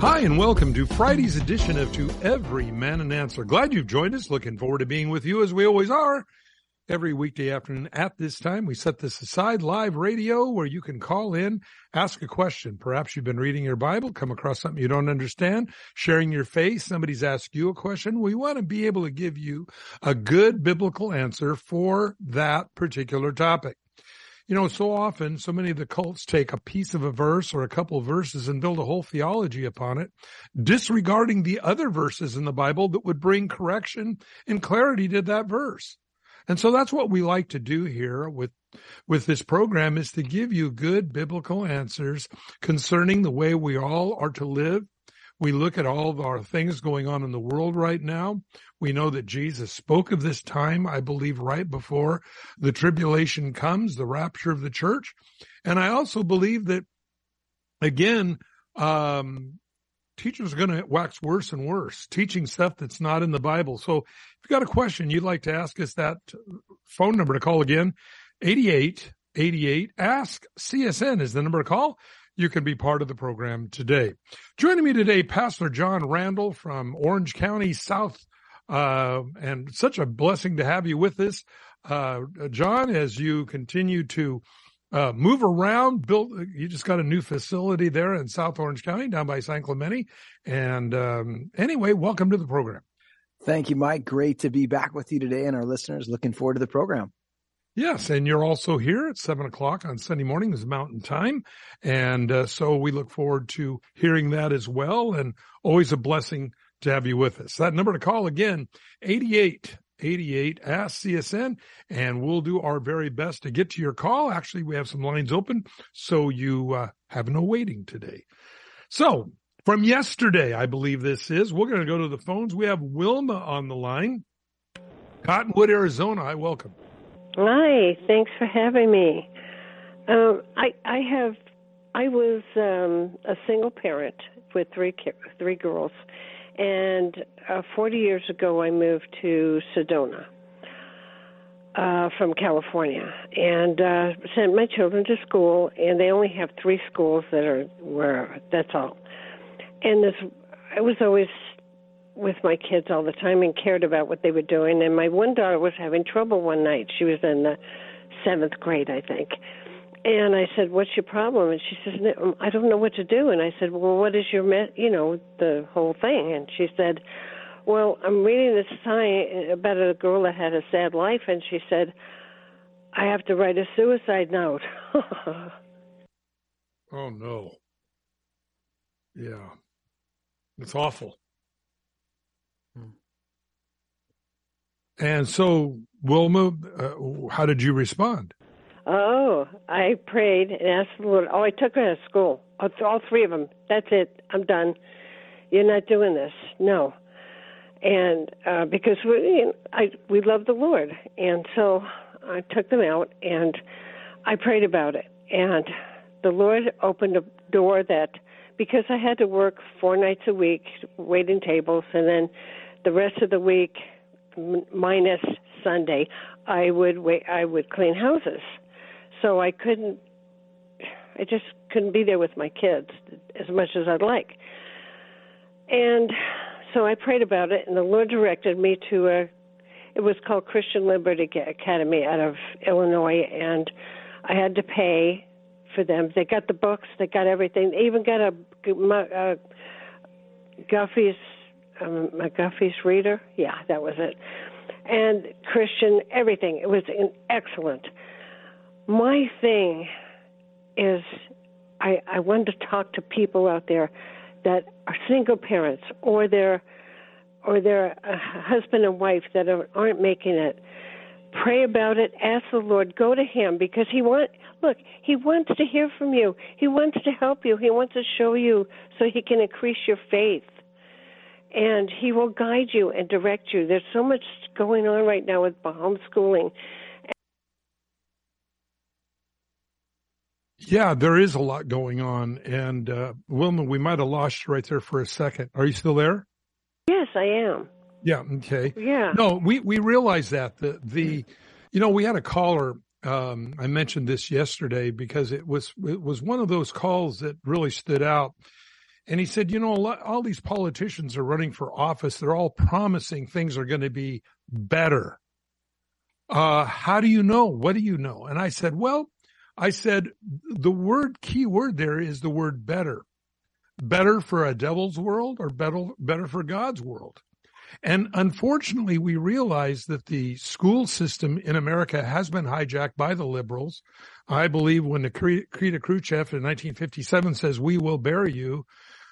Hi, and welcome to Friday's edition of To Every Man an Answer. Glad you've joined us. Looking forward to being with you as we always are. Every weekday afternoon at this time, we set this aside live radio where you can call in, ask a question. Perhaps you've been reading your Bible, come across something you don't understand, sharing your faith. Somebody's asked you a question. We want to be able to give you a good biblical answer for that particular topic. You know, so often, so many of the cults take a piece of a verse or a couple of verses and build a whole theology upon it, disregarding the other verses in the Bible that would bring correction and clarity to that verse. And so that's what we like to do here with, with this program is to give you good biblical answers concerning the way we all are to live we look at all of our things going on in the world right now. We know that Jesus spoke of this time, I believe, right before the tribulation comes, the rapture of the church. And I also believe that, again, um, teachers are going to wax worse and worse, teaching stuff that's not in the Bible. So if you've got a question you'd like to ask us, that phone number to call again, 8888 Ask CSN is the number to call you can be part of the program today. Joining me today, Pastor John Randall from Orange County South, uh, and such a blessing to have you with us, uh, John, as you continue to uh, move around. Build, you just got a new facility there in South Orange County, down by San Clemente. And um, anyway, welcome to the program. Thank you, Mike. Great to be back with you today, and our listeners. Looking forward to the program. Yes, and you're also here at seven o'clock on Sunday morning is Mountain Time, and uh, so we look forward to hearing that as well. And always a blessing to have you with us. That number to call again, 88 88 Ask CSN, and we'll do our very best to get to your call. Actually, we have some lines open, so you uh, have no waiting today. So, from yesterday, I believe this is, we're going to go to the phones. We have Wilma on the line, Cottonwood, Arizona. I welcome. Hi, thanks for having me. Um, I I have I was um, a single parent with three three girls, and uh, 40 years ago I moved to Sedona uh, from California and uh, sent my children to school. And they only have three schools that are where that's all. And this I was always with my kids all the time and cared about what they were doing. And my one daughter was having trouble one night. She was in the seventh grade, I think. And I said, "What's your problem?" And she says, "I don't know what to do." And I said, "Well, what is your, me- you know, the whole thing?" And she said, "Well, I'm reading this sign about a girl that had a sad life." And she said, "I have to write a suicide note." oh no! Yeah, it's awful. And so, Wilma, uh, how did you respond? Oh, I prayed and asked the Lord. Oh, I took her to school. All three of them. That's it. I'm done. You're not doing this. No. And uh, because we, I we love the Lord, and so I took them out and I prayed about it. And the Lord opened a door that because I had to work four nights a week waiting tables, and then the rest of the week minus Sunday, I would wait, I would clean houses. So I couldn't I just couldn't be there with my kids as much as I'd like. And so I prayed about it and the Lord directed me to a it was called Christian Liberty Academy out of Illinois and I had to pay for them. They got the books, they got everything. They even got a, a Guffey's um, McGuffey's Reader. Yeah, that was it. And Christian, everything. It was excellent. My thing is, I I want to talk to people out there that are single parents or they're or they're a husband and wife that are, aren't making it. Pray about it. Ask the Lord. Go to Him because He want. Look, He wants to hear from you. He wants to help you. He wants to show you so He can increase your faith and he will guide you and direct you. There's so much going on right now with homeschooling. Yeah, there is a lot going on. And uh, Wilma, we might have lost you right there for a second. Are you still there? Yes, I am. Yeah. Okay. Yeah. No, we we realize that the the, you know, we had a caller. Um, I mentioned this yesterday because it was it was one of those calls that really stood out. And he said, you know, all these politicians are running for office. They're all promising things are going to be better. Uh, how do you know? What do you know? And I said, well, I said the word key word there is the word better. Better for a devil's world or better, better for God's world. And unfortunately, we realize that the school system in America has been hijacked by the liberals. I believe when Nikita Khrushchev in 1957 says, we will bury you,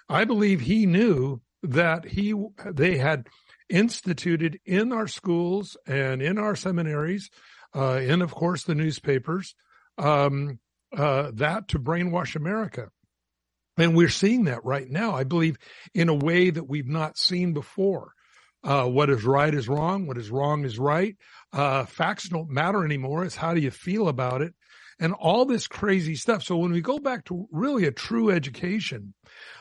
I believe he knew that he, they had instituted in our schools and in our seminaries, uh, and of course the newspapers, um, uh, that to brainwash America. And we're seeing that right now, I believe, in a way that we've not seen before. Uh, what is right is wrong. What is wrong is right. Uh, facts don't matter anymore. It's how do you feel about it? And all this crazy stuff. So when we go back to really a true education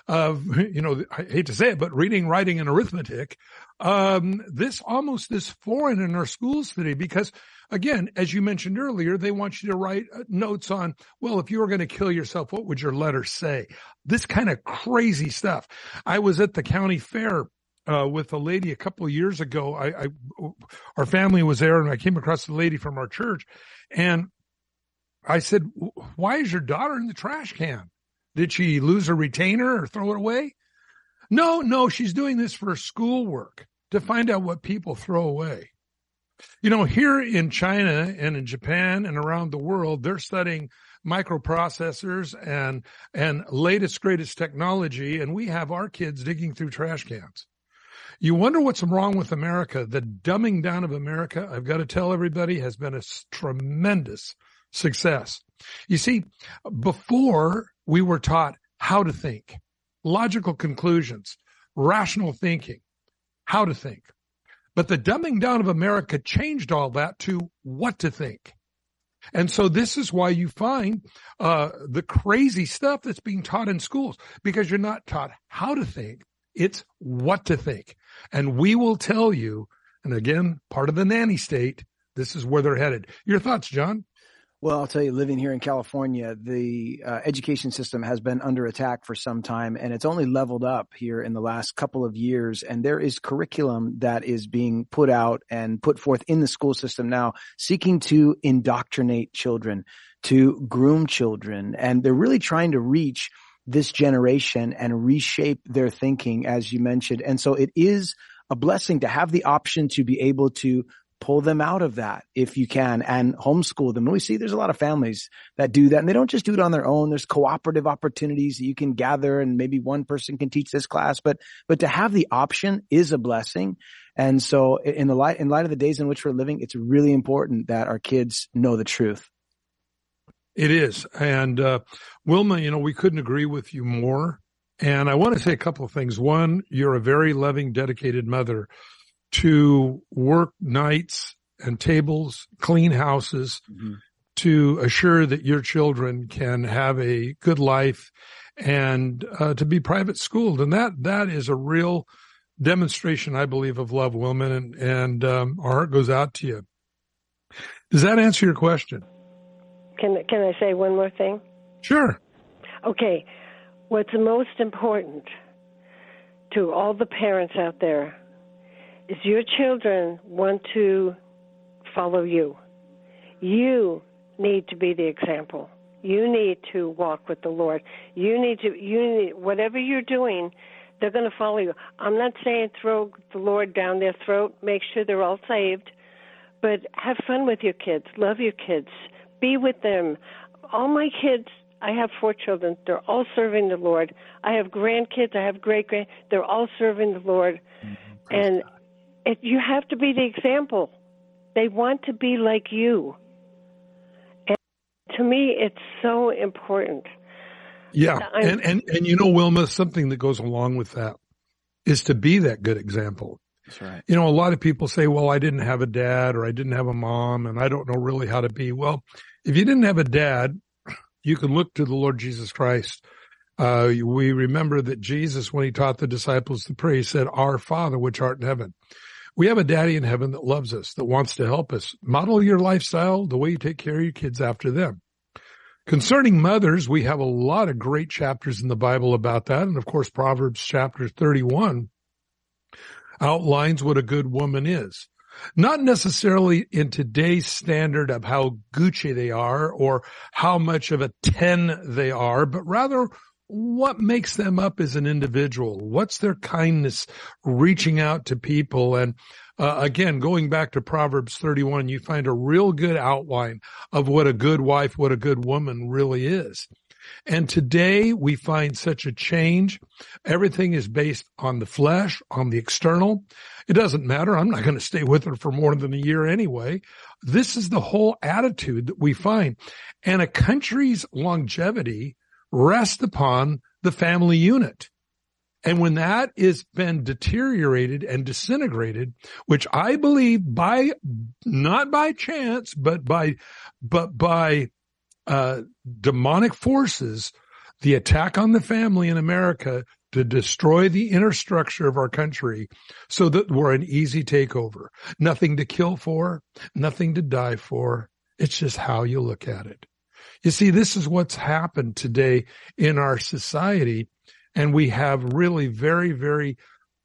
of, you know, I hate to say it, but reading, writing, and arithmetic, um, this almost is foreign in our schools today because again, as you mentioned earlier, they want you to write uh, notes on, well, if you were going to kill yourself, what would your letter say? This kind of crazy stuff. I was at the county fair uh, with a lady a couple of years ago. I, I, our family was there and I came across the lady from our church and I said, why is your daughter in the trash can? Did she lose a retainer or throw it away? No, no, she's doing this for schoolwork to find out what people throw away. You know, here in China and in Japan and around the world, they're studying microprocessors and, and latest greatest technology. And we have our kids digging through trash cans. You wonder what's wrong with America. The dumbing down of America, I've got to tell everybody, has been a tremendous success. You see, before we were taught how to think, logical conclusions, rational thinking, how to think. But the dumbing down of America changed all that to what to think. And so this is why you find uh, the crazy stuff that's being taught in schools because you're not taught how to think. It's what to think. And we will tell you, and again, part of the nanny state, this is where they're headed. Your thoughts, John? Well, I'll tell you, living here in California, the uh, education system has been under attack for some time and it's only leveled up here in the last couple of years. And there is curriculum that is being put out and put forth in the school system now seeking to indoctrinate children, to groom children. And they're really trying to reach this generation and reshape their thinking, as you mentioned. And so it is a blessing to have the option to be able to pull them out of that if you can and homeschool them. And we see there's a lot of families that do that and they don't just do it on their own. There's cooperative opportunities that you can gather and maybe one person can teach this class, but, but to have the option is a blessing. And so in the light, in light of the days in which we're living, it's really important that our kids know the truth. It is. And, uh, Wilma, you know, we couldn't agree with you more. And I want to say a couple of things. One, you're a very loving, dedicated mother to work nights and tables, clean houses mm-hmm. to assure that your children can have a good life and uh, to be private schooled. And that, that is a real demonstration, I believe, of love, Wilma, and, and um, our heart goes out to you. Does that answer your question? Can, can I say one more thing? Sure. Okay. What's most important to all the parents out there is your children want to follow you. You need to be the example. You need to walk with the Lord. You need to you need whatever you're doing, they're going to follow you. I'm not saying throw the Lord down their throat, make sure they're all saved, but have fun with your kids, love your kids, be with them. All my kids I have four children. They're all serving the Lord. I have grandkids. I have great grand. They're all serving the Lord, mm-hmm. and it, you have to be the example. They want to be like you. And to me, it's so important. Yeah. And, and, and you know, Wilma, something that goes along with that is to be that good example. That's right. You know, a lot of people say, well, I didn't have a dad or I didn't have a mom and I don't know really how to be. Well, if you didn't have a dad, you can look to the Lord Jesus Christ. Uh, we remember that Jesus, when he taught the disciples to pray, he said, our father, which art in heaven. We have a daddy in heaven that loves us, that wants to help us. Model your lifestyle the way you take care of your kids after them. Concerning mothers, we have a lot of great chapters in the Bible about that. And of course, Proverbs chapter 31 outlines what a good woman is. Not necessarily in today's standard of how Gucci they are or how much of a 10 they are, but rather what makes them up as an individual? What's their kindness reaching out to people? And uh, again, going back to Proverbs 31, you find a real good outline of what a good wife, what a good woman really is. And today we find such a change. Everything is based on the flesh, on the external. It doesn't matter. I'm not going to stay with her for more than a year anyway. This is the whole attitude that we find. And a country's longevity rest upon the family unit. And when that is been deteriorated and disintegrated, which I believe by, not by chance, but by, but by, uh, demonic forces, the attack on the family in America to destroy the inner structure of our country so that we're an easy takeover. Nothing to kill for, nothing to die for. It's just how you look at it. You see, this is what's happened today in our society. And we have really very, very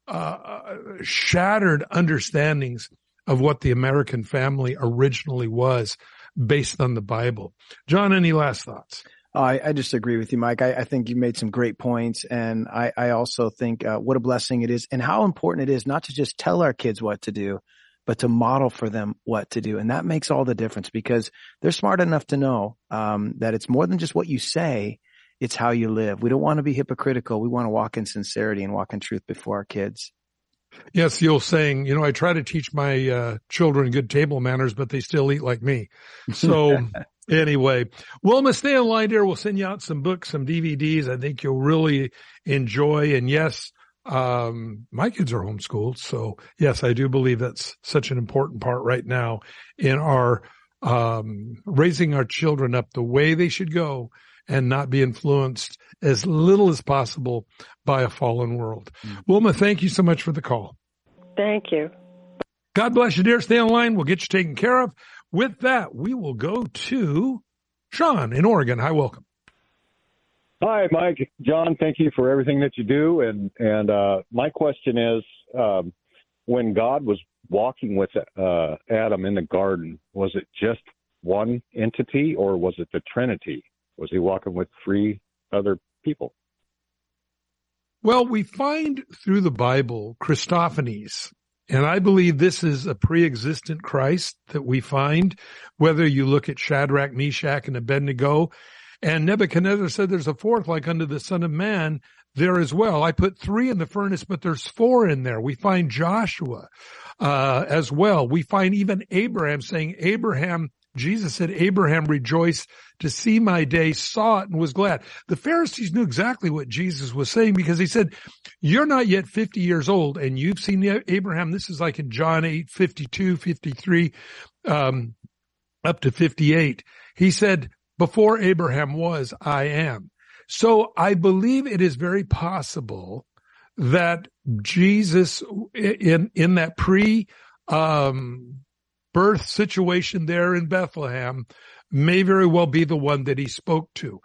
uh, shattered understandings of what the American family originally was based on the Bible. John, any last thoughts? I, I just agree with you, Mike. I, I, think you made some great points. And I, I also think uh, what a blessing it is and how important it is not to just tell our kids what to do, but to model for them what to do. And that makes all the difference because they're smart enough to know um, that it's more than just what you say. It's how you live. We don't want to be hypocritical. We want to walk in sincerity and walk in truth before our kids. Yes, the old saying, you know, I try to teach my uh, children good table manners, but they still eat like me. So anyway, Wilma, stay in line there. We'll send you out some books, some DVDs. I think you'll really enjoy. And yes, um, my kids are homeschooled. So yes, I do believe that's such an important part right now in our, um, raising our children up the way they should go and not be influenced as little as possible by a fallen world. Mm-hmm. Wilma, thank you so much for the call. Thank you. God bless you, dear. Stay on line. We'll get you taken care of. With that, we will go to Sean in Oregon. Hi, welcome. Hi, Mike. John, thank you for everything that you do. And and uh, my question is, um, when God was walking with uh, Adam in the garden, was it just one entity, or was it the Trinity? Was he walking with three other people? Well, we find through the Bible Christophanies, and I believe this is a pre-existent Christ that we find, whether you look at Shadrach, Meshach, and Abednego, and Nebuchadnezzar said there's a fourth like unto the son of man there as well. I put three in the furnace, but there's four in there. We find Joshua, uh, as well. We find even Abraham saying, Abraham, Jesus said, Abraham rejoiced to see my day, saw it and was glad. The Pharisees knew exactly what Jesus was saying because he said, you're not yet 50 years old and you've seen Abraham. This is like in John 8, 52, 53, um, up to 58. He said, before Abraham was, I am. So I believe it is very possible that Jesus in, in that pre, um, birth situation there in Bethlehem may very well be the one that he spoke to.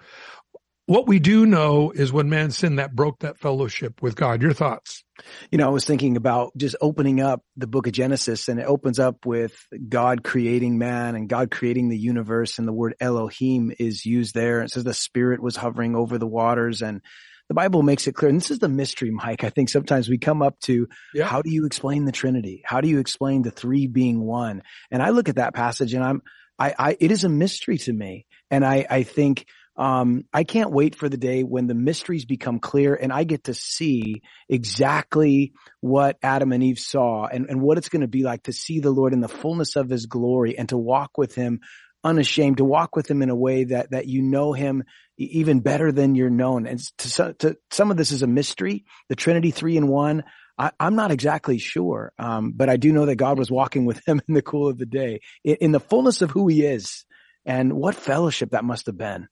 What we do know is when man sinned, that broke that fellowship with God. Your thoughts? You know, I was thinking about just opening up the book of Genesis and it opens up with God creating man and God creating the universe and the word Elohim is used there. It says the spirit was hovering over the waters and the Bible makes it clear. And this is the mystery, Mike. I think sometimes we come up to yeah. how do you explain the Trinity? How do you explain the three being one? And I look at that passage and I'm, I, I, it is a mystery to me. And I, I think um, I can't wait for the day when the mysteries become clear and I get to see exactly what Adam and Eve saw and, and what it's going to be like to see the Lord in the fullness of his glory and to walk with him unashamed, to walk with him in a way that, that you know him even better than you're known. And to, to some of this is a mystery. The Trinity three in one. I, am not exactly sure, um, but I do know that God was walking with him in the cool of the day, in, in the fullness of who He is, and what fellowship that must have been.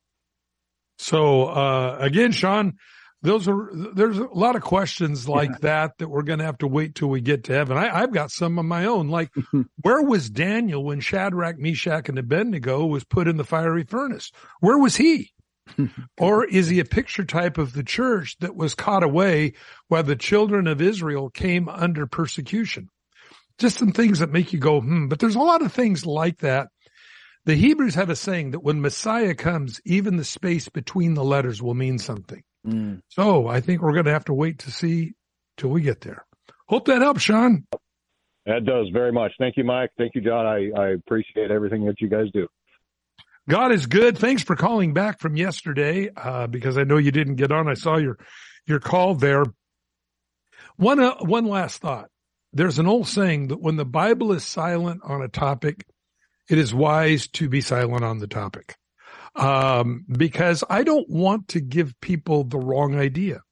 So uh, again, Sean, those are there's a lot of questions like yeah. that that we're going to have to wait till we get to heaven. I, have got some of my own. Like, where was Daniel when Shadrach, Meshach, and Abednego was put in the fiery furnace? Where was he? or is he a picture type of the church that was caught away while the children of Israel came under persecution? Just some things that make you go, hmm. But there's a lot of things like that. The Hebrews have a saying that when Messiah comes, even the space between the letters will mean something. Mm. So I think we're going to have to wait to see till we get there. Hope that helps, Sean. That does very much. Thank you, Mike. Thank you, John. I, I appreciate everything that you guys do. God is good. Thanks for calling back from yesterday, uh, because I know you didn't get on. I saw your, your call there. One, uh, one last thought. There's an old saying that when the Bible is silent on a topic, it is wise to be silent on the topic. Um, because I don't want to give people the wrong idea.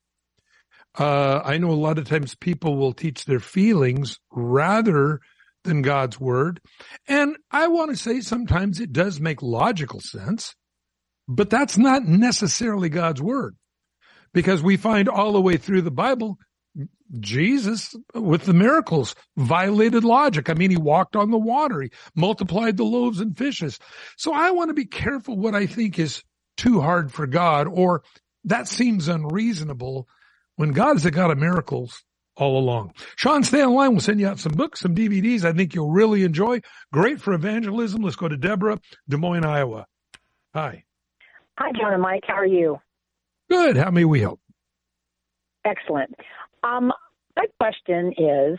Uh, I know a lot of times people will teach their feelings rather than God's word. And I want to say sometimes it does make logical sense, but that's not necessarily God's word because we find all the way through the Bible, Jesus with the miracles violated logic. I mean, he walked on the water. He multiplied the loaves and fishes. So I want to be careful what I think is too hard for God or that seems unreasonable when God is a God of miracles all along. Sean, stay online. We'll send you out some books, some DVDs I think you'll really enjoy. Great for evangelism. Let's go to Deborah, Des Moines, Iowa. Hi. Hi, John and Mike. How are you? Good. How may we help? Excellent. Um, my question is,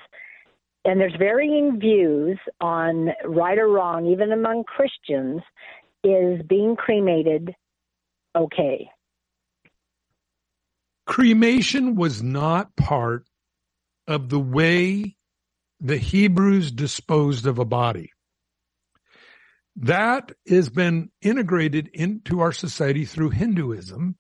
and there's varying views on right or wrong, even among Christians, is being cremated okay? Cremation was not part of the way the Hebrews disposed of a body. That has been integrated into our society through Hinduism.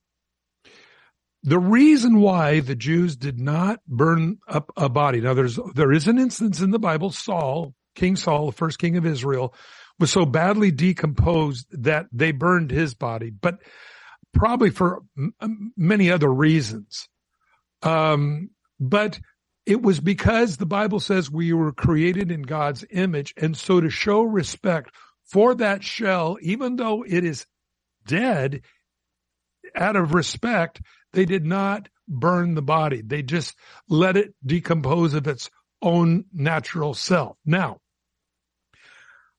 The reason why the Jews did not burn up a body. Now there's, there is an instance in the Bible, Saul, King Saul, the first king of Israel, was so badly decomposed that they burned his body, but probably for m- many other reasons. Um, but it was because the Bible says we were created in God's image. And so to show respect for that shell, even though it is dead, out of respect, they did not burn the body. They just let it decompose of its own natural self. Now,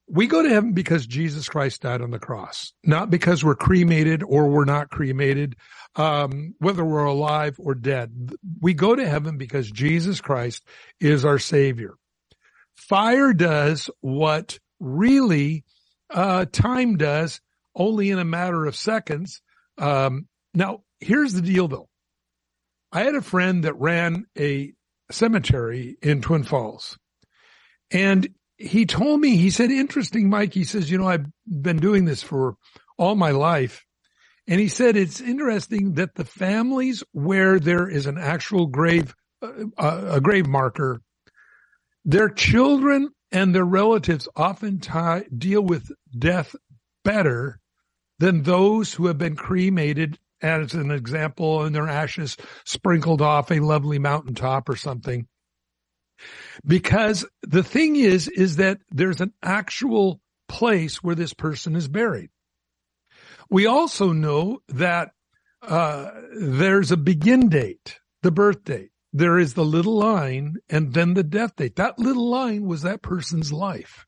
we go to heaven because Jesus Christ died on the cross, not because we're cremated or we're not cremated, um, whether we're alive or dead. We go to heaven because Jesus Christ is our savior. Fire does what really, uh, time does only in a matter of seconds. Um, now here's the deal though. I had a friend that ran a cemetery in Twin Falls and he told me, he said, interesting, Mike. He says, you know, I've been doing this for all my life. And he said, it's interesting that the families where there is an actual grave, uh, a grave marker, their children and their relatives often tie, deal with death better than those who have been cremated as an example and their ashes sprinkled off a lovely mountaintop or something. Because the thing is, is that there's an actual place where this person is buried. We also know that uh, there's a begin date, the birth date. There is the little line and then the death date. That little line was that person's life.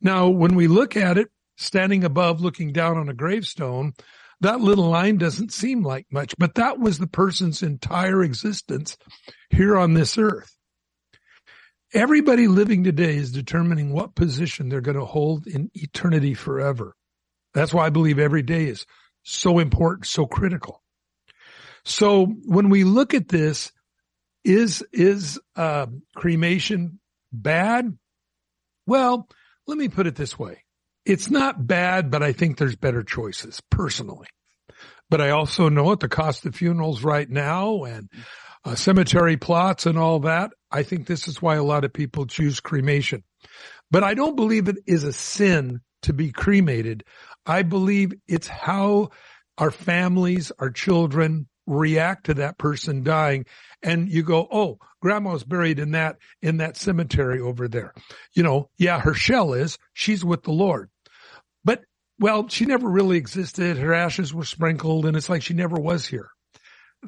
Now, when we look at it, standing above, looking down on a gravestone, that little line doesn't seem like much, but that was the person's entire existence here on this earth. Everybody living today is determining what position they're going to hold in eternity forever. That's why I believe every day is so important, so critical. So when we look at this, is, is, uh, cremation bad? Well, let me put it this way. It's not bad, but I think there's better choices personally. But I also know at the cost of funerals right now and uh, cemetery plots and all that. I think this is why a lot of people choose cremation. But I don't believe it is a sin to be cremated. I believe it's how our families, our children react to that person dying. And you go, Oh, grandma's buried in that, in that cemetery over there. You know, yeah, her shell is, she's with the Lord. But well, she never really existed. Her ashes were sprinkled and it's like she never was here.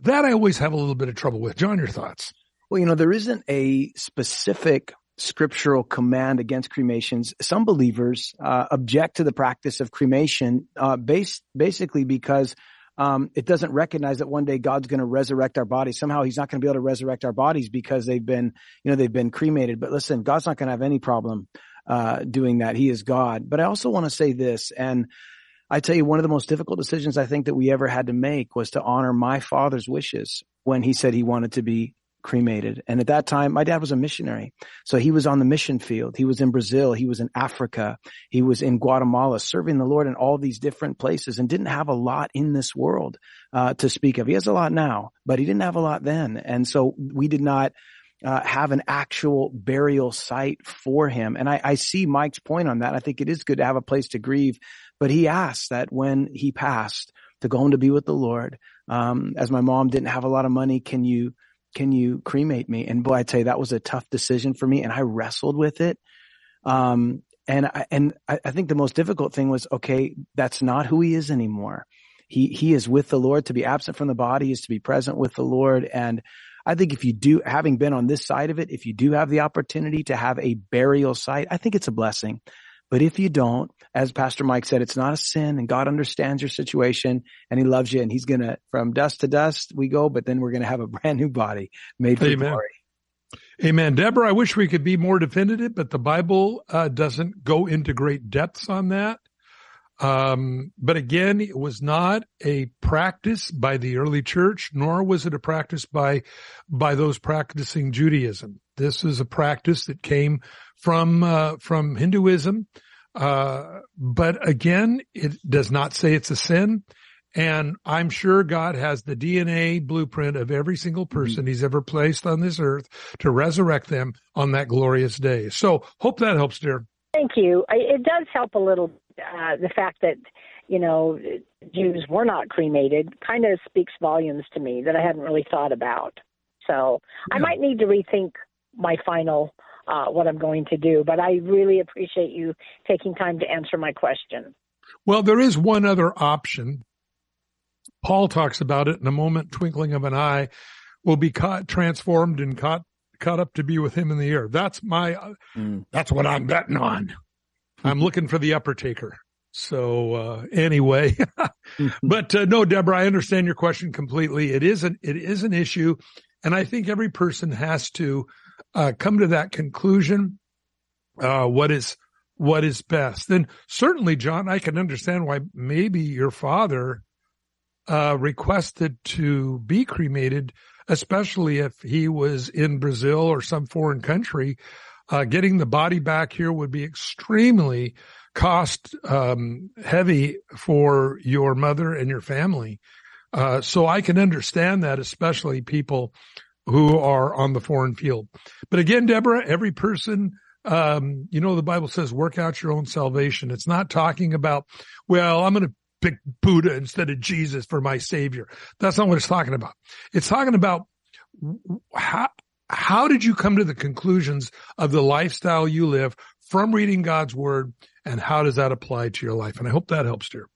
That I always have a little bit of trouble with. John, your thoughts? Well, you know, there isn't a specific scriptural command against cremations. Some believers uh, object to the practice of cremation, uh, based basically because um, it doesn't recognize that one day God's going to resurrect our bodies. Somehow He's not going to be able to resurrect our bodies because they've been, you know, they've been cremated. But listen, God's not going to have any problem uh, doing that. He is God. But I also want to say this, and I tell you, one of the most difficult decisions I think that we ever had to make was to honor my father's wishes when he said he wanted to be cremated. And at that time, my dad was a missionary. So he was on the mission field. He was in Brazil. He was in Africa. He was in Guatemala serving the Lord in all these different places and didn't have a lot in this world, uh, to speak of. He has a lot now, but he didn't have a lot then. And so we did not, uh, have an actual burial site for him. And I, I see Mike's point on that. I think it is good to have a place to grieve, but he asked that when he passed to go home to be with the Lord, um, as my mom didn't have a lot of money, can you, can you cremate me? And boy, I tell you, that was a tough decision for me and I wrestled with it. Um, and I, and I, I think the most difficult thing was, okay, that's not who he is anymore. He, he is with the Lord. To be absent from the body is to be present with the Lord. And I think if you do, having been on this side of it, if you do have the opportunity to have a burial site, I think it's a blessing. But if you don't, as Pastor Mike said, it's not a sin and God understands your situation and he loves you and he's going to, from dust to dust we go, but then we're going to have a brand new body made for Amen. glory. Amen. Deborah, I wish we could be more definitive, but the Bible uh, doesn't go into great depths on that. Um, but again, it was not a practice by the early church, nor was it a practice by, by those practicing Judaism. This is a practice that came from, uh, from Hinduism. Uh, but again, it does not say it's a sin. And I'm sure God has the DNA blueprint of every single mm-hmm. person mm-hmm. he's ever placed on this earth to resurrect them on that glorious day. So hope that helps, dear. Thank you. It does help a little uh, the fact that you know Jews were not cremated kind of speaks volumes to me that I hadn't really thought about. So yeah. I might need to rethink my final uh, what I'm going to do. But I really appreciate you taking time to answer my question. Well, there is one other option. Paul talks about it in a moment, twinkling of an eye, will be caught, transformed and caught, caught up to be with him in the air. That's my, mm. that's what I'm betting on. I'm looking for the upper taker. So, uh, anyway, but, uh, no, Deborah, I understand your question completely. It is an, it is an issue. And I think every person has to, uh, come to that conclusion. Uh, what is, what is best? Then certainly, John, I can understand why maybe your father, uh, requested to be cremated, especially if he was in Brazil or some foreign country uh, getting the body back here would be extremely cost um, heavy for your mother and your family. Uh, so I can understand that, especially people who are on the foreign field. But again, Deborah, every person, um, you know, the Bible says work out your own salvation. It's not talking about, well, I'm going to pick Buddha instead of Jesus for my savior. That's not what it's talking about. It's talking about how, how did you come to the conclusions of the lifestyle you live from reading God's word and how does that apply to your life? And I hope that helps, dear.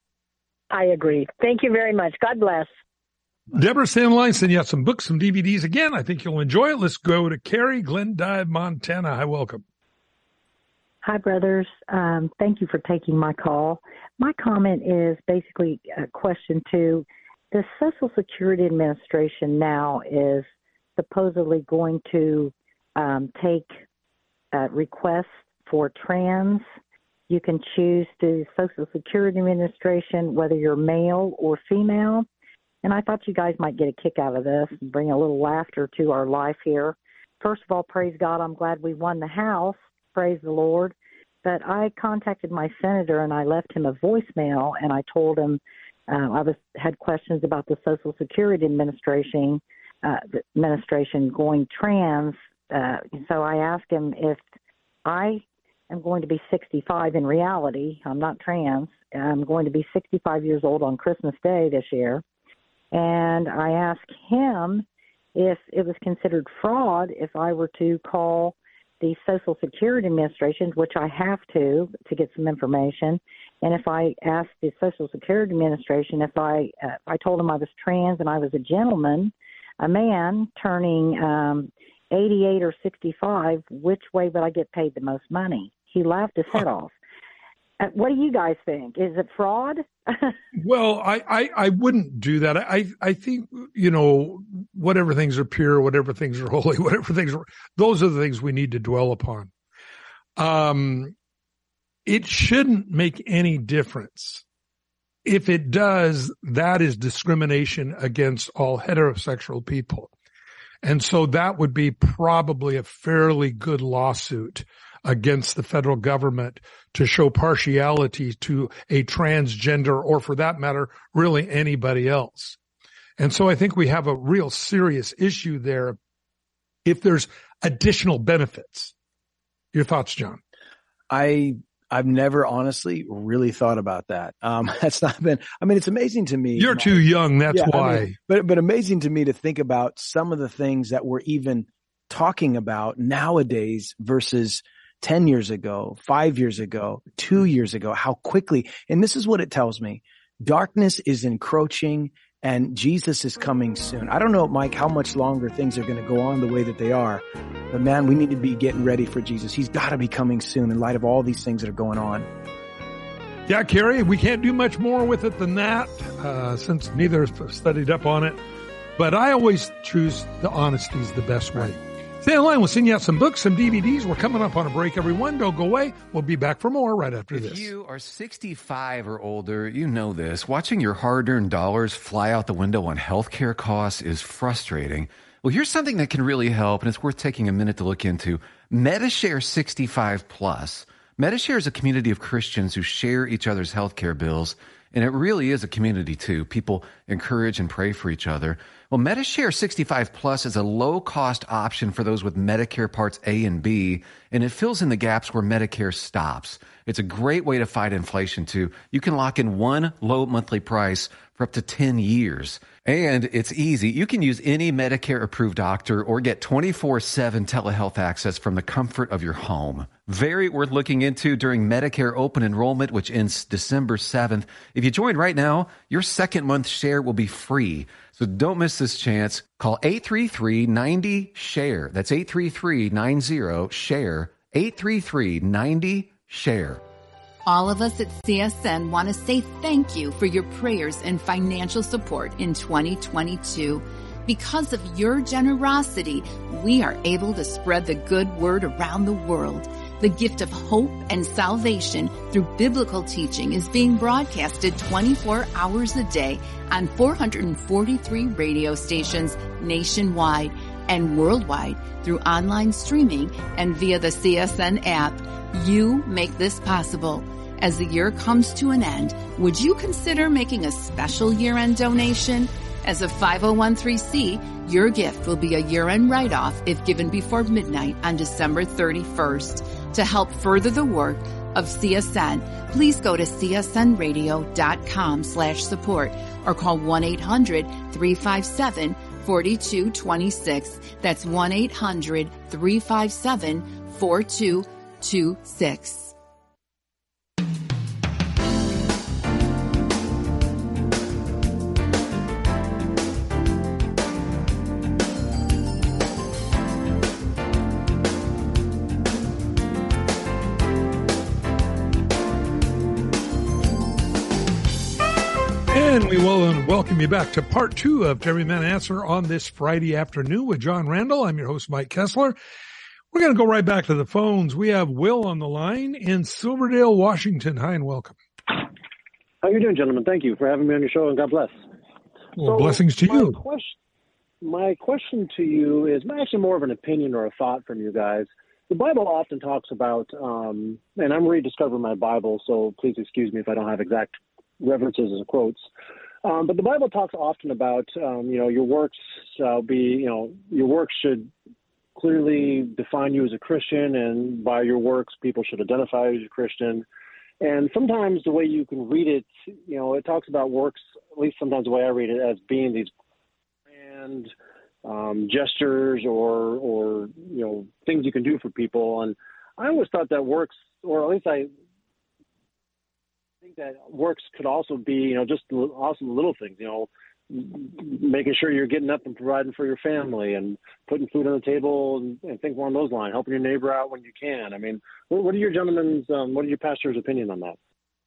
I agree. Thank you very much. God bless. Deborah Sandline sent you out some books, some DVDs. Again, I think you'll enjoy it. Let's go to Carrie Glendive, Montana. Hi, welcome. Hi, brothers. Um, thank you for taking my call. My comment is basically a question to the Social Security Administration now is supposedly going to um, take uh, requests for trans. You can choose to Social Security Administration whether you're male or female. And I thought you guys might get a kick out of this and bring a little laughter to our life here. First of all, praise God, I'm glad we won the House. Praise the Lord. But I contacted my senator and I left him a voicemail and I told him uh, I was had questions about the Social Security Administration uh, the administration going trans. Uh, so I asked him if I am going to be 65 in reality. I'm not trans. I'm going to be 65 years old on Christmas Day this year. And I asked him if it was considered fraud if I were to call the Social Security Administration, which I have to to get some information, and if I asked the Social Security Administration if I uh, I told them I was trans and I was a gentleman, a man turning um, 88 or 65, which way would I get paid the most money? He laughed his head off. Uh, what do you guys think? Is it fraud? well, I, I, I, wouldn't do that. I, I think, you know, whatever things are pure, whatever things are holy, whatever things are, those are the things we need to dwell upon. Um, it shouldn't make any difference. If it does, that is discrimination against all heterosexual people. And so that would be probably a fairly good lawsuit against the federal government to show partiality to a transgender or for that matter, really anybody else. And so I think we have a real serious issue there if there's additional benefits. Your thoughts, John? I I've never honestly really thought about that. Um, that's not been, I mean, it's amazing to me. You're too young. That's yeah, why. I mean, but, but amazing to me to think about some of the things that we're even talking about nowadays versus 10 years ago, five years ago, two years ago, how quickly. And this is what it tells me. Darkness is encroaching and Jesus is coming soon. I don't know, Mike, how much longer things are going to go on the way that they are, but man, we need to be getting ready for Jesus. He's got to be coming soon in light of all these things that are going on. Yeah, Kerry, we can't do much more with it than that, uh, since neither studied up on it. But I always choose the honesty is the best way. Stay in line. We'll send you out some books, some DVDs. We're coming up on a break, everyone. Don't go away. We'll be back for more right after if this. If you are 65 or older, you know this. Watching your hard earned dollars fly out the window on healthcare costs is frustrating. Well, here's something that can really help, and it's worth taking a minute to look into Medi-Share 65 Plus. Medi-Share is a community of Christians who share each other's healthcare bills, and it really is a community too. People encourage and pray for each other. Well, Medi-Share 65 Plus is a low cost option for those with Medicare Parts A and B, and it fills in the gaps where Medicare stops. It's a great way to fight inflation too. You can lock in one low monthly price for up to 10 years. And it's easy. You can use any Medicare approved doctor or get 24 7 telehealth access from the comfort of your home. Very worth looking into during Medicare open enrollment, which ends December 7th. If you join right now, your second month share will be free. So don't miss this chance. Call 833-90-SHARE. That's 833-90-SHARE. 833-90-SHARE. All of us at CSN want to say thank you for your prayers and financial support in 2022. Because of your generosity, we are able to spread the good word around the world. The gift of hope and salvation through biblical teaching is being broadcasted 24 hours a day on 443 radio stations nationwide and worldwide through online streaming and via the CSN app. You make this possible. As the year comes to an end, would you consider making a special year-end donation? As a 501c, your gift will be a year-end write-off if given before midnight on December 31st. To help further the work of CSN, please go to csnradio.com slash support or call 4226. That's 1 800 357 4226. well and welcome you back to part two of To Every Man Answer on this Friday afternoon with John Randall. I'm your host, Mike Kessler. We're going to go right back to the phones. We have Will on the line in Silverdale, Washington. Hi and welcome. How are you doing, gentlemen? Thank you for having me on your show and God bless. Well, so blessings to my you. Question, my question to you is actually more of an opinion or a thought from you guys. The Bible often talks about, um, and I'm rediscovering my Bible, so please excuse me if I don't have exact references and quotes. Um, but the Bible talks often about, um, you know, your works shall be, you know, your works should clearly define you as a Christian, and by your works, people should identify you as a Christian. And sometimes the way you can read it, you know, it talks about works, at least sometimes the way I read it, as being these grand um, gestures or, or, you know, things you can do for people. And I always thought that works, or at least I think that works could also be, you know, just also little things, you know, making sure you're getting up and providing for your family and putting food on the table and, and things along those lines, helping your neighbor out when you can. I mean, what, what are your gentlemen's, um, what are your pastor's opinion on that?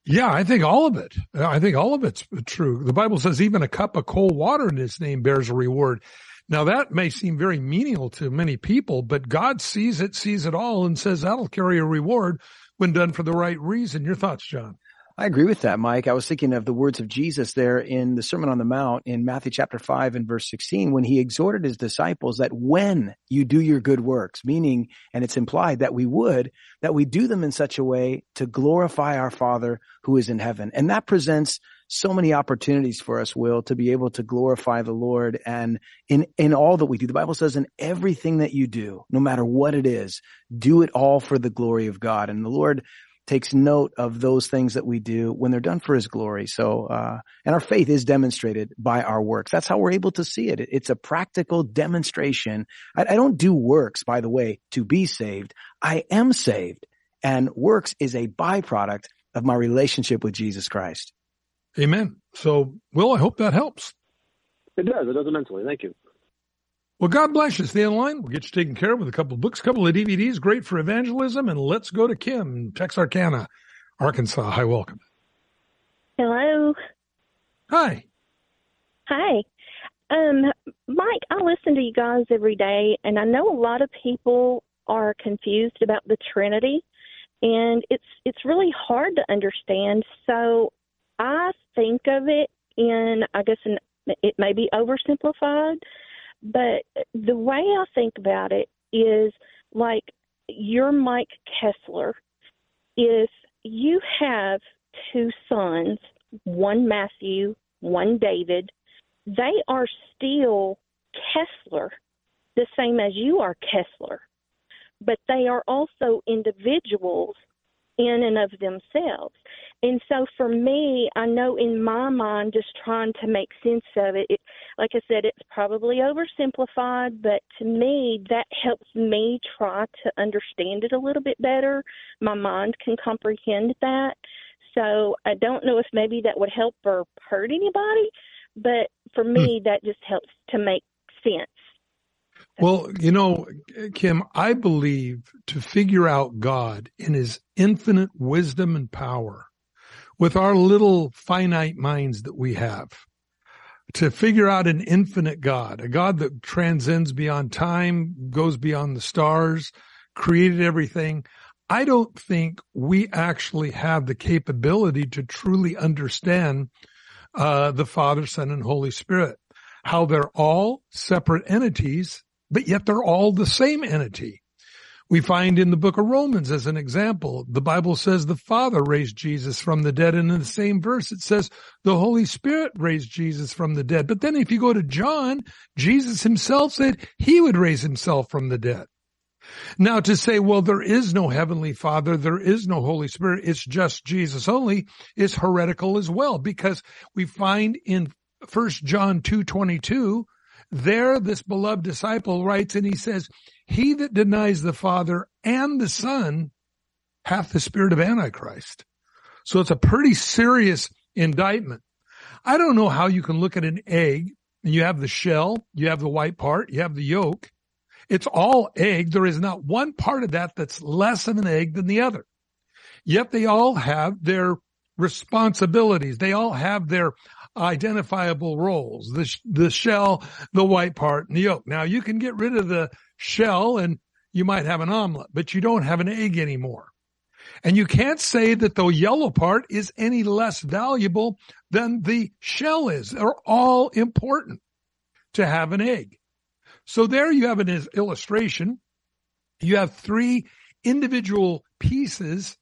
Yeah, I think all of it. I think all of it's true. The Bible says even a cup of cold water in his name bears a reward. Now that may seem very menial to many people, but God sees it, sees it all and says that'll carry a reward when done for the right reason. Your thoughts, John? I agree with that, Mike. I was thinking of the words of Jesus there in the Sermon on the Mount in Matthew chapter 5 and verse 16 when he exhorted his disciples that when you do your good works, meaning, and it's implied that we would, that we do them in such a way to glorify our Father who is in heaven. And that presents so many opportunities for us, Will, to be able to glorify the Lord and in, in all that we do. The Bible says in everything that you do, no matter what it is, do it all for the glory of God. And the Lord takes note of those things that we do when they're done for his glory. So, uh, and our faith is demonstrated by our works. That's how we're able to see it. It's a practical demonstration. I, I don't do works, by the way, to be saved. I am saved and works is a byproduct of my relationship with Jesus Christ. Amen. So, Will, I hope that helps. It does. It does immensely. Thank you. Well, God bless you. Stay in line. We'll get you taken care of with a couple of books, a couple of DVDs, great for evangelism. And let's go to Kim, Texarkana, Arkansas. Hi, welcome. Hello. Hi. Hi. Um, Mike, I listen to you guys every day, and I know a lot of people are confused about the Trinity, and it's it's really hard to understand. So I think of it in, I guess, in, it may be oversimplified, but the way I think about it is like you're Mike Kestler. If you have two sons, one Matthew, one David, they are still Kestler, the same as you are Kestler. But they are also individuals in and of themselves. And so for me, I know in my mind, just trying to make sense of it, it, like I said, it's probably oversimplified, but to me, that helps me try to understand it a little bit better. My mind can comprehend that. So I don't know if maybe that would help or hurt anybody, but for me, hmm. that just helps to make sense. Well, you know, Kim, I believe to figure out God in his infinite wisdom and power with our little finite minds that we have, to figure out an infinite God, a God that transcends beyond time, goes beyond the stars, created everything. I don't think we actually have the capability to truly understand uh, the Father, Son, and Holy Spirit. How they're all separate entities but yet they're all the same entity. We find in the book of Romans as an example, the Bible says the Father raised Jesus from the dead. And in the same verse, it says the Holy Spirit raised Jesus from the dead. But then if you go to John, Jesus himself said he would raise himself from the dead. Now to say, well, there is no heavenly father, there is no Holy Spirit, it's just Jesus only is heretical as well because we find in first John 222 there, this beloved disciple writes and he says, he that denies the Father and the Son hath the spirit of Antichrist. So it's a pretty serious indictment. I don't know how you can look at an egg and you have the shell, you have the white part, you have the yolk. It's all egg. There is not one part of that that's less of an egg than the other. Yet they all have their responsibilities. They all have their identifiable roles, the, the shell, the white part, and the yolk. Now you can get rid of the shell and you might have an omelet, but you don't have an egg anymore. And you can't say that the yellow part is any less valuable than the shell is. They're all important to have an egg. So there you have an illustration. You have three individual pieces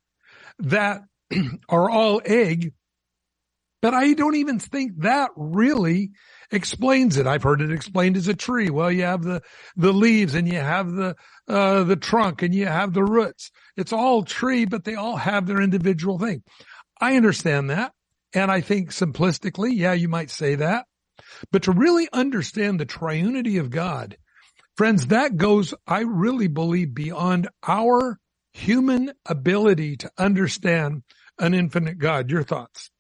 that are all egg But I don't even think that really explains it. I've heard it explained as a tree. Well, you have the, the leaves and you have the, uh, the trunk and you have the roots. It's all tree, but they all have their individual thing. I understand that. And I think simplistically, yeah, you might say that. But to really understand the triunity of God, friends, that goes, I really believe beyond our human ability to understand an infinite God. Your thoughts?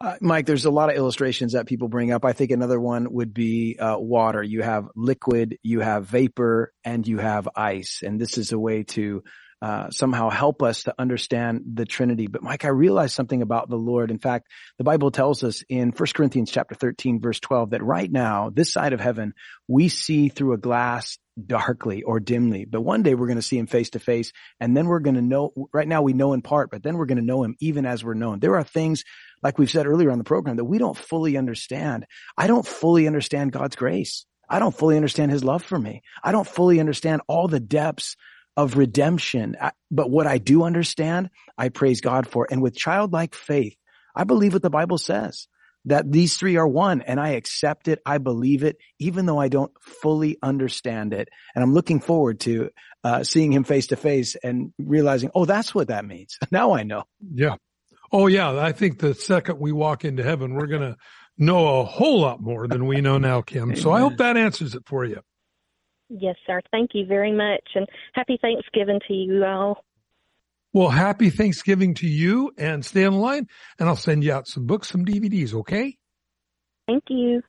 Uh, Mike, there's a lot of illustrations that people bring up. I think another one would be uh, water. You have liquid, you have vapor, and you have ice. And this is a way to uh, somehow help us to understand the Trinity. But Mike, I realized something about the Lord. In fact, the Bible tells us in 1 Corinthians chapter 13, verse 12, that right now, this side of heaven, we see through a glass darkly or dimly, but one day we're going to see him face to face. And then we're going to know, right now we know in part, but then we're going to know him even as we're known. There are things, like we've said earlier on the program, that we don't fully understand. I don't fully understand God's grace. I don't fully understand his love for me. I don't fully understand all the depths of redemption. But what I do understand, I praise God for. And with childlike faith, I believe what the Bible says that these three are one and I accept it. I believe it, even though I don't fully understand it. And I'm looking forward to uh, seeing him face to face and realizing, oh, that's what that means. now I know. Yeah. Oh yeah. I think the second we walk into heaven, we're going to know a whole lot more than we know now, Kim. So I hope that answers it for you. Yes, sir. Thank you very much. And happy Thanksgiving to you all. Well, happy Thanksgiving to you and stay on the line and I'll send you out some books, some DVDs, okay? Thank you.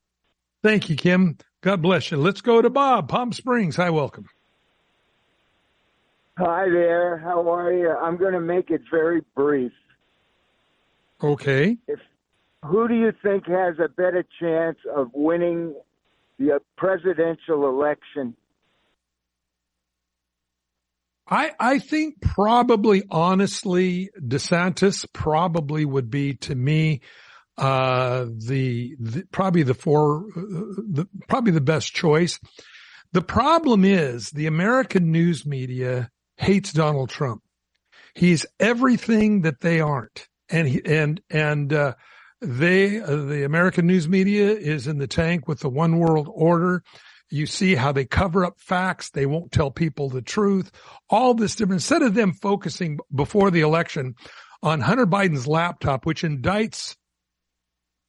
Thank you, Kim. God bless you. Let's go to Bob, Palm Springs. Hi, welcome. Hi there. How are you? I'm going to make it very brief. Okay. If who do you think has a better chance of winning the presidential election I, I think probably honestly, DeSantis probably would be to me, uh, the, the probably the four, uh, the, probably the best choice. The problem is the American news media hates Donald Trump. He's everything that they aren't. And he, and, and, uh, they, uh, the American news media is in the tank with the one world order. You see how they cover up facts. They won't tell people the truth. All this different, instead of them focusing before the election on Hunter Biden's laptop, which indicts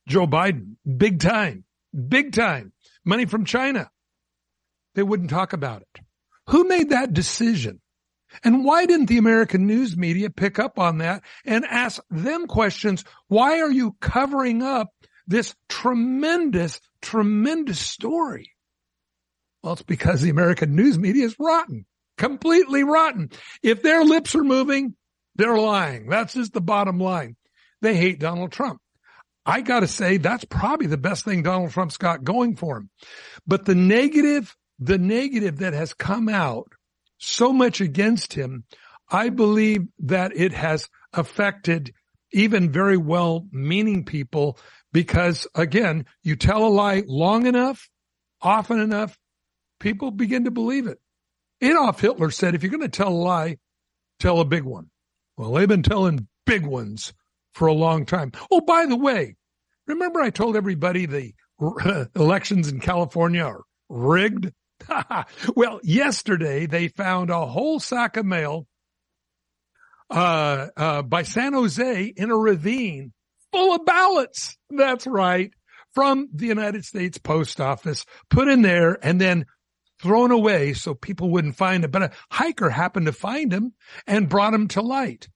Joe Biden big time, big time money from China. They wouldn't talk about it. Who made that decision? And why didn't the American news media pick up on that and ask them questions? Why are you covering up this tremendous, tremendous story? Well, it's because the American news media is rotten, completely rotten. If their lips are moving, they're lying. That's just the bottom line. They hate Donald Trump. I got to say that's probably the best thing Donald Trump's got going for him. But the negative, the negative that has come out so much against him, I believe that it has affected even very well meaning people because again, you tell a lie long enough, often enough, people begin to believe it. Adolf Hitler said, if you're going to tell a lie, tell a big one. Well, they've been telling big ones for a long time. Oh, by the way, remember I told everybody the elections in California are rigged? well, yesterday they found a whole sack of mail uh, uh, by San Jose in a ravine full of ballots. That's right. From the United States Post Office, put in there and then thrown away so people wouldn't find it. But a hiker happened to find him and brought him to light.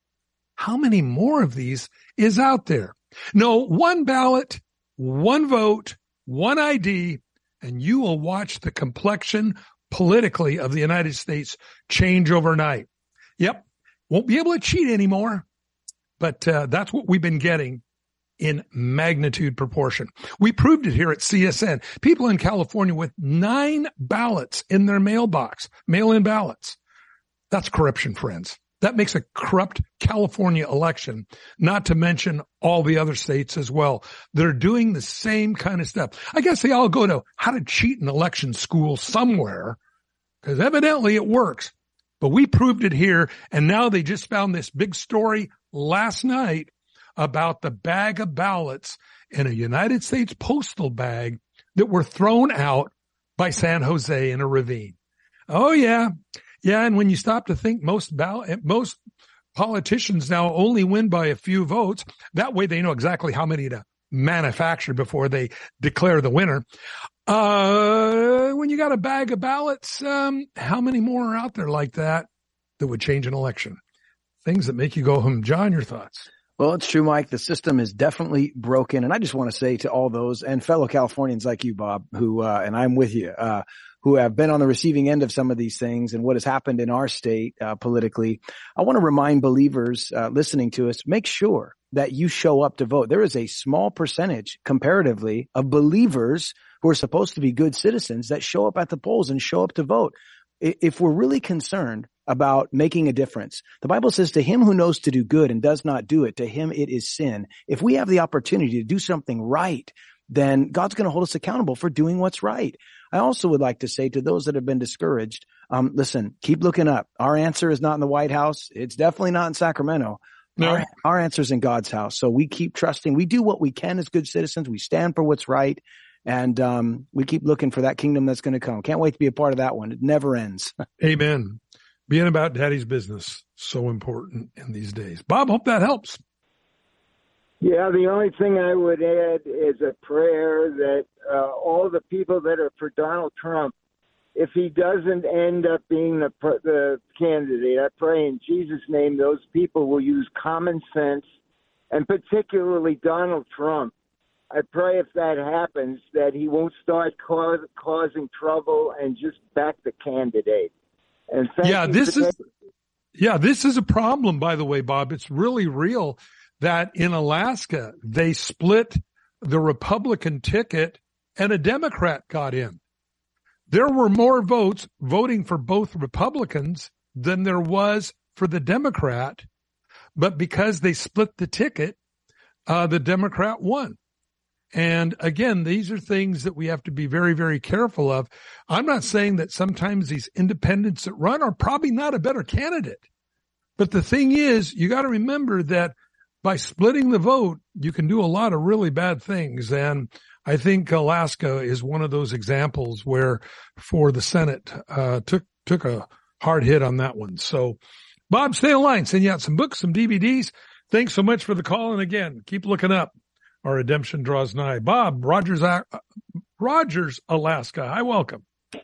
How many more of these is out there? No, one ballot, one vote, one ID, and you will watch the complexion politically of the United States change overnight. Yep. Won't be able to cheat anymore, but uh, that's what we've been getting in magnitude proportion. We proved it here at CSN. People in California with nine ballots in their mailbox, mail-in ballots. That's corruption, friends. That makes a corrupt California election, not to mention all the other states as well. They're doing the same kind of stuff. I guess they all go to how to cheat an election school somewhere because evidently it works. But we proved it here and now they just found this big story last night about the bag of ballots in a United States postal bag that were thrown out by San Jose in a ravine. Oh yeah. Yeah. And when you stop to think most ballot, most politicians now only win by a few votes. That way they know exactly how many to manufacture before they declare the winner. Uh, when you got a bag of ballots, um, how many more are out there like that that would change an election? Things that make you go, hmm, John, your thoughts? Well, it's true, Mike. The system is definitely broken. And I just want to say to all those and fellow Californians like you, Bob, who, uh, and I'm with you, uh, who have been on the receiving end of some of these things and what has happened in our state, uh, politically. I want to remind believers, uh, listening to us, make sure that you show up to vote. There is a small percentage comparatively of believers who are supposed to be good citizens that show up at the polls and show up to vote. If we're really concerned about making a difference, the Bible says to him who knows to do good and does not do it, to him it is sin. If we have the opportunity to do something right, then God's going to hold us accountable for doing what's right. I also would like to say to those that have been discouraged, um, listen, keep looking up. Our answer is not in the White House. It's definitely not in Sacramento. No. Our, our answer is in God's house. So we keep trusting. We do what we can as good citizens. We stand for what's right. And um, we keep looking for that kingdom that's going to come. Can't wait to be a part of that one. It never ends. Amen. Being about daddy's business, so important in these days. Bob, hope that helps. Yeah, the only thing I would add is a prayer that uh, all the people that are for Donald Trump, if he doesn't end up being the, the candidate, I pray in Jesus' name those people will use common sense, and particularly Donald Trump. I pray if that happens that he won't start cause, causing trouble and just back the candidate. And yeah, this is yeah, this is a problem. By the way, Bob, it's really real that in Alaska, they split the Republican ticket and a Democrat got in. There were more votes voting for both Republicans than there was for the Democrat. But because they split the ticket, uh, the Democrat won. And again, these are things that we have to be very, very careful of. I'm not saying that sometimes these independents that run are probably not a better candidate. But the thing is, you got to remember that by splitting the vote, you can do a lot of really bad things. And I think Alaska is one of those examples where for the Senate, uh, took, took a hard hit on that one. So Bob, stay in line. Send you out some books, some DVDs. Thanks so much for the call. And again, keep looking up. Our redemption draws nigh. Bob, Rogers, uh, Rogers, Alaska. Hi, welcome.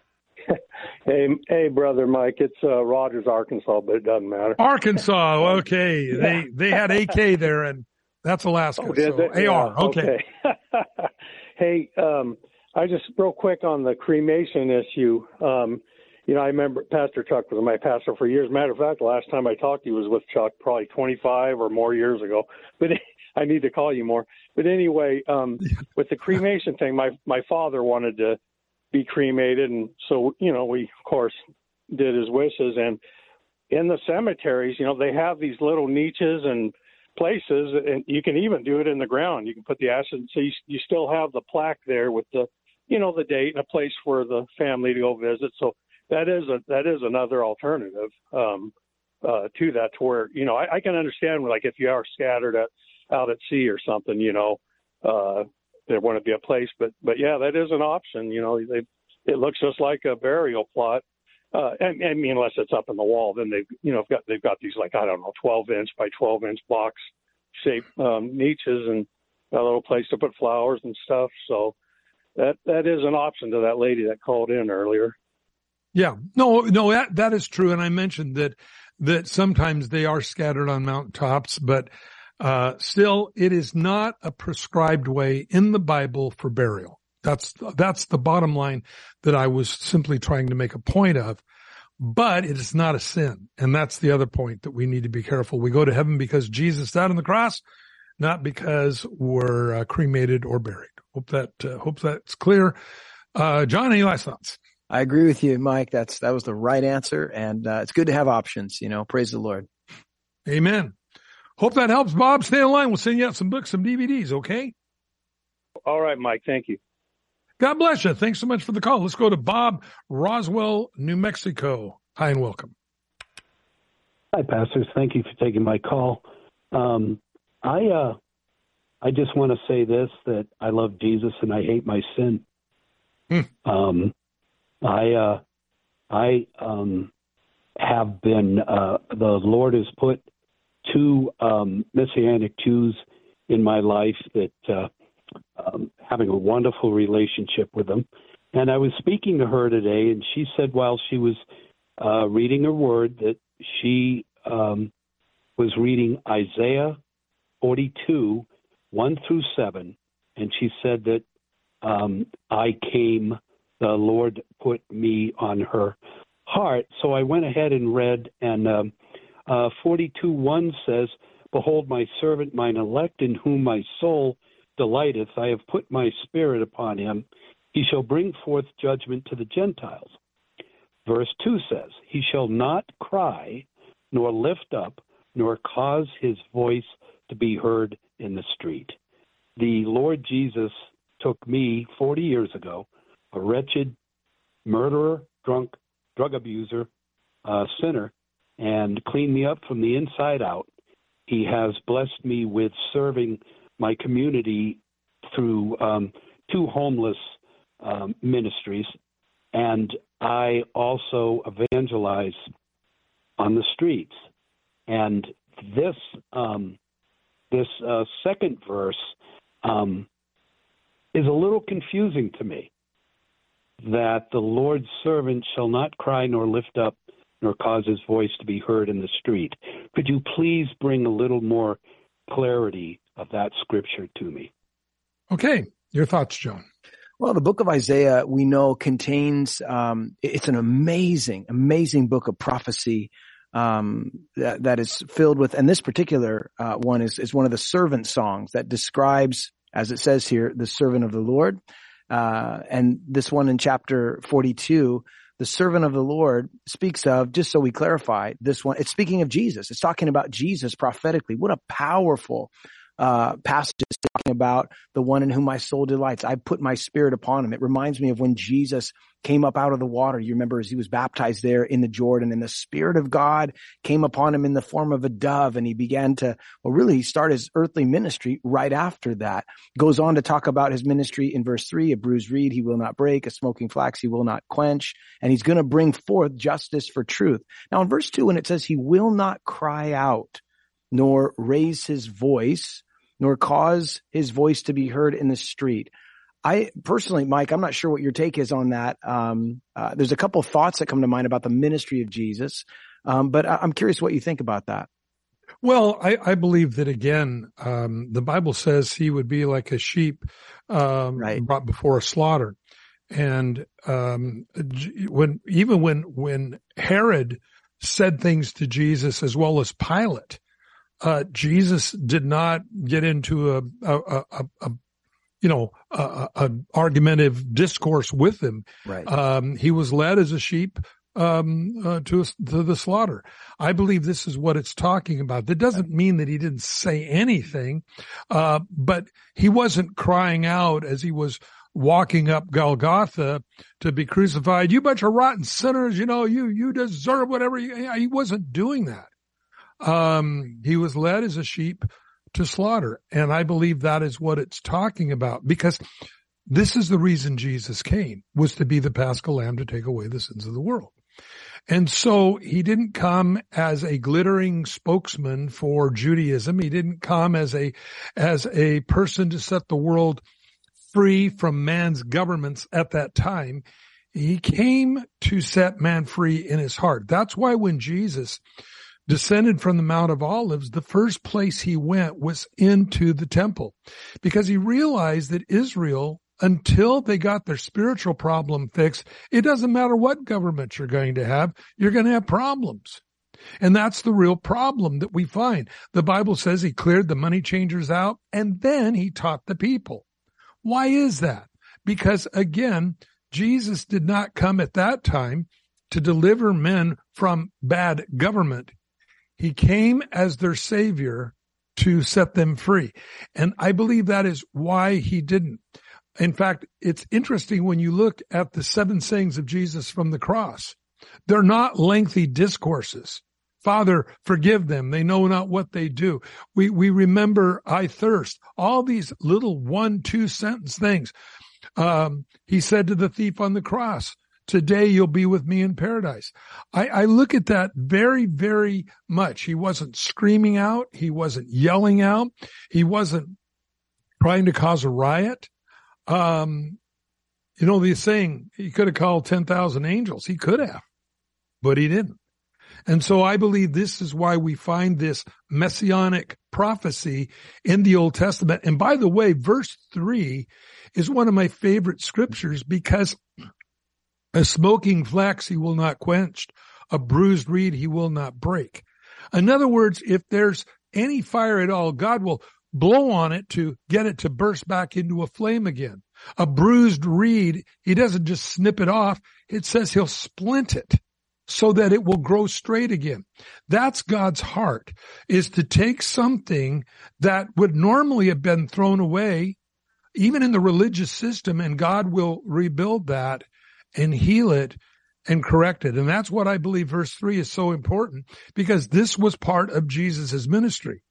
Hey, hey, brother Mike, it's uh, Rogers, Arkansas, but it doesn't matter. Arkansas, okay. Yeah. They they had AK there, and that's Alaska. Oh, so AR, yeah, okay. okay. hey, um, I just real quick on the cremation issue. Um, you know, I remember Pastor Chuck was my pastor for years. Matter of fact, the last time I talked to you was with Chuck, probably 25 or more years ago. But I need to call you more. But anyway, um, with the cremation thing, my my father wanted to be cremated, and so you know we of course did his wishes. And in the cemeteries, you know they have these little niches and places, and you can even do it in the ground. You can put the ashes, so you, you still have the plaque there with the you know the date and a place for the family to go visit. So that is a that is another alternative um, uh, to that. To where you know I, I can understand like if you are scattered at out at sea or something, you know, uh, there wouldn't be a place. But but yeah, that is an option. You know, they it looks just like a burial plot. Uh, and, I mean, unless it's up in the wall, then they've you know got they've got these like I don't know 12 inch by 12 inch box shaped um, niches and a little place to put flowers and stuff. So that that is an option to that lady that called in earlier. Yeah, no, no, that that is true. And I mentioned that that sometimes they are scattered on mountaintops, but uh, still, it is not a prescribed way in the Bible for burial. That's, that's the bottom line that I was simply trying to make a point of. But it is not a sin. And that's the other point that we need to be careful. We go to heaven because Jesus died on the cross, not because we're uh, cremated or buried. Hope that, uh, hope that's clear. Uh, John, any last thoughts? I agree with you, Mike. That's, that was the right answer. And, uh, it's good to have options, you know, praise the Lord. Amen. Hope that helps, Bob. Stay in line. We'll send you out some books, some DVDs, okay? All right, Mike. Thank you. God bless you. Thanks so much for the call. Let's go to Bob Roswell, New Mexico. Hi and welcome. Hi, pastors. Thank you for taking my call. Um, I uh, I just want to say this that I love Jesus and I hate my sin. Hmm. Um, I uh, I um, have been uh, the Lord has put two um, Messianic Jews in my life that uh, um, having a wonderful relationship with them. And I was speaking to her today, and she said while she was uh, reading her word that she um, was reading Isaiah 42, 1 through 7, and she said that um, I came, the Lord put me on her heart. So I went ahead and read, and um, uh, 42, 1 says, Behold, my servant, mine elect, in whom my soul delighteth. I have put my spirit upon him. He shall bring forth judgment to the Gentiles. Verse 2 says, He shall not cry, nor lift up, nor cause his voice to be heard in the street. The Lord Jesus took me 40 years ago, a wretched murderer, drunk, drug abuser, uh, sinner, and cleaned me up from the inside out. He has blessed me with serving my community through um, two homeless um, ministries, and I also evangelize on the streets. And this um, this uh, second verse um, is a little confusing to me. That the Lord's servant shall not cry nor lift up nor cause his voice to be heard in the street. Could you please bring a little more clarity of that scripture to me? Okay, your thoughts, John. Well, the book of Isaiah, we know contains, um, it's an amazing, amazing book of prophecy, um, that, that is filled with, and this particular, uh, one is, is one of the servant songs that describes, as it says here, the servant of the Lord. Uh, and this one in chapter 42, the servant of the Lord speaks of, just so we clarify this one, it's speaking of Jesus. It's talking about Jesus prophetically. What a powerful, uh, passage talking about the one in whom my soul delights. I put my spirit upon him. It reminds me of when Jesus came up out of the water. You remember as he was baptized there in the Jordan and the spirit of God came upon him in the form of a dove and he began to, well, really he start his earthly ministry right after that. Goes on to talk about his ministry in verse three, a bruised reed he will not break, a smoking flax he will not quench, and he's going to bring forth justice for truth. Now in verse two, when it says he will not cry out, nor raise his voice, nor cause his voice to be heard in the street. I personally, Mike, I'm not sure what your take is on that. Um, uh, there's a couple of thoughts that come to mind about the ministry of Jesus, um, but I- am curious what you think about that. Well, I, I believe that again, um, the Bible says he would be like a sheep um, right. brought before a slaughter, and um, when even when when Herod said things to Jesus as well as Pilate, uh, Jesus did not get into a, a, a, a you know, an argumentative discourse with him. Right. Um, he was led as a sheep um, uh, to to the slaughter. I believe this is what it's talking about. That doesn't mean that he didn't say anything, uh, but he wasn't crying out as he was walking up Golgotha to be crucified. You bunch of rotten sinners, you know, you you deserve whatever. You, he wasn't doing that. Um, he was led as a sheep to slaughter. And I believe that is what it's talking about because this is the reason Jesus came was to be the paschal lamb to take away the sins of the world. And so he didn't come as a glittering spokesman for Judaism. He didn't come as a, as a person to set the world free from man's governments at that time. He came to set man free in his heart. That's why when Jesus descended from the Mount of Olives, the first place he went was into the temple because he realized that Israel, until they got their spiritual problem fixed, it doesn't matter what government you're going to have, you're going to have problems. And that's the real problem that we find. The Bible says he cleared the money changers out and then he taught the people. Why is that? Because again, Jesus did not come at that time to deliver men from bad government. He came as their savior to set them free. And I believe that is why he didn't. In fact, it's interesting when you look at the seven sayings of Jesus from the cross. They're not lengthy discourses. Father, forgive them. They know not what they do. We, we remember I thirst. All these little one, two sentence things. Um, he said to the thief on the cross, today you'll be with me in paradise. I, I look at that very, very much. He wasn't screaming out. He wasn't yelling out. He wasn't trying to cause a riot. Um, you know, the saying, he could have called 10,000 angels. He could have, but he didn't. And so I believe this is why we find this messianic prophecy in the Old Testament. And by the way, verse three is one of my favorite scriptures because a smoking flax he will not quench, a bruised reed he will not break. In other words, if there's any fire at all, God will blow on it to get it to burst back into a flame again. A bruised reed, he doesn't just snip it off. It says he'll splint it so that it will grow straight again. That's God's heart is to take something that would normally have been thrown away, even in the religious system, and God will rebuild that and heal it and correct it. And that's what I believe verse three is so important because this was part of Jesus' ministry.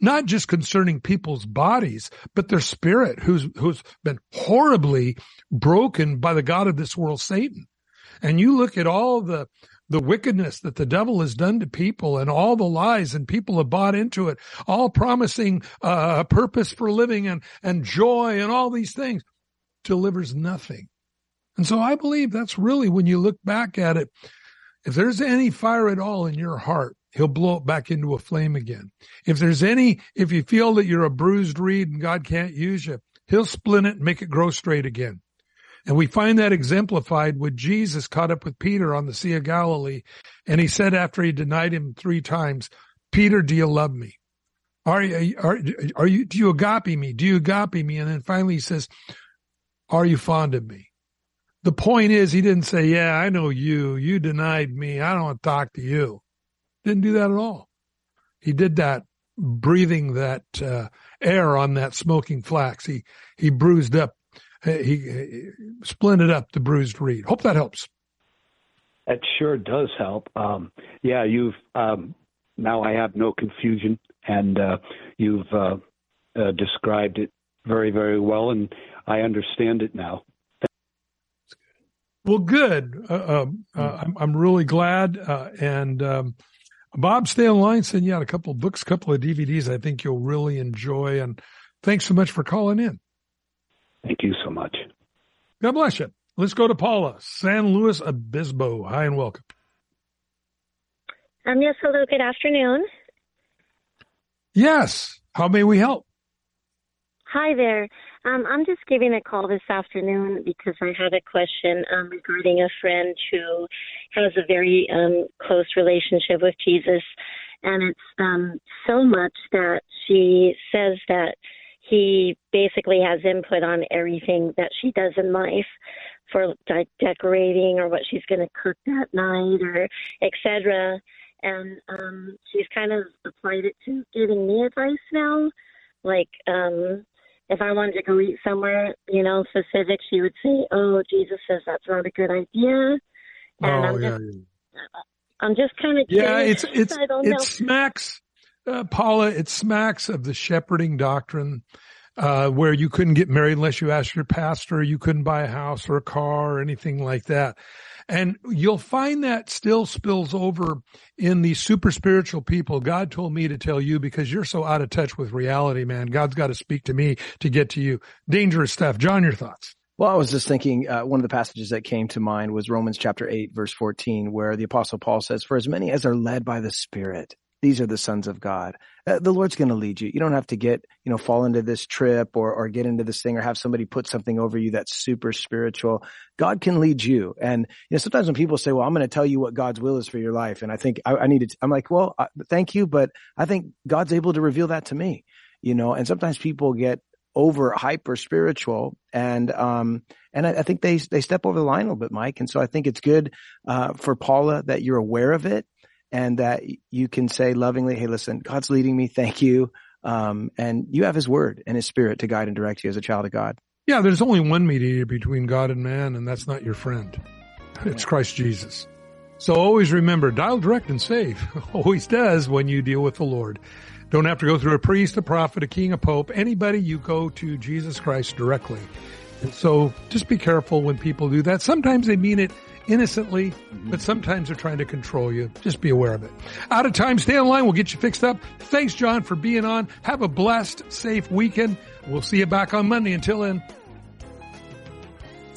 Not just concerning people's bodies, but their spirit who's, who's been horribly broken by the God of this world, Satan. And you look at all the, the wickedness that the devil has done to people and all the lies and people have bought into it, all promising uh, a purpose for living and, and joy and all these things delivers nothing. And so I believe that's really when you look back at it, if there's any fire at all in your heart, he'll blow it back into a flame again. If there's any, if you feel that you're a bruised reed and God can't use you, he'll splint it and make it grow straight again. And we find that exemplified with Jesus caught up with Peter on the Sea of Galilee. And he said after he denied him three times, Peter, do you love me? Are you, are, are you, do you agape me? Do you agape me? And then finally he says, are you fond of me? The point is he didn't say, yeah, I know you. You denied me. I don't want to talk to you. Didn't do that at all. He did that breathing that uh, air on that smoking flax. He, he bruised up he, he splinted up the bruised reed. Hope that helps. That sure does help. Um, yeah, you've um, now I have no confusion, and uh, you've uh, uh, described it very, very well, and I understand it now. Well, good. Uh, um, uh, I'm, I'm, really glad. Uh, and um, Bob, stay online. Send you out a couple of books, a couple of DVDs. I think you'll really enjoy. And thanks so much for calling in. Thank you so much. God bless you. Let's go to Paula, San Luis Obispo. Hi and welcome. Um, yes, hello, good afternoon. Yes. How may we help? Hi there. Um, I'm just giving a call this afternoon because I had a question um, regarding a friend who has a very um, close relationship with Jesus. And it's um, so much that she says that he basically has input on everything that she does in life for like decorating or what she's going to cook that night or etc and um she's kind of applied it to giving me advice now like um if i wanted to go eat somewhere you know specific she would say oh jesus says that's not a good idea and oh, i'm yeah, just yeah. i'm just kind of yeah it's it's I don't it know. smacks uh, Paula, it smacks of the shepherding doctrine, uh, where you couldn't get married unless you asked your pastor, you couldn't buy a house or a car or anything like that. And you'll find that still spills over in the super spiritual people. God told me to tell you because you're so out of touch with reality, man. God's got to speak to me to get to you. Dangerous stuff. John, your thoughts? Well, I was just thinking, uh, one of the passages that came to mind was Romans chapter 8, verse 14, where the apostle Paul says, for as many as are led by the Spirit, these are the sons of God. Uh, the Lord's going to lead you. You don't have to get, you know, fall into this trip or, or get into this thing or have somebody put something over you that's super spiritual. God can lead you. And, you know, sometimes when people say, well, I'm going to tell you what God's will is for your life. And I think I, I need to, I'm like, well, uh, thank you. But I think God's able to reveal that to me, you know, and sometimes people get over hyper spiritual and, um, and I, I, think they, they step over the line a little bit, Mike. And so I think it's good, uh, for Paula that you're aware of it and that you can say lovingly, Hey, listen, God's leading me. Thank you. Um, and you have his word and his spirit to guide and direct you as a child of God. Yeah. There's only one mediator between God and man, and that's not your friend. It's Christ Jesus. So always remember, dial direct and save. Always does when you deal with the Lord. Don't have to go through a priest, a prophet, a king, a pope, anybody. You go to Jesus Christ directly. And so just be careful when people do that. Sometimes they mean it innocently, mm-hmm. but sometimes they're trying to control you. Just be aware of it. Out of time, stay online. We'll get you fixed up. Thanks, John, for being on. Have a blessed, safe weekend. We'll see you back on Monday. Until then.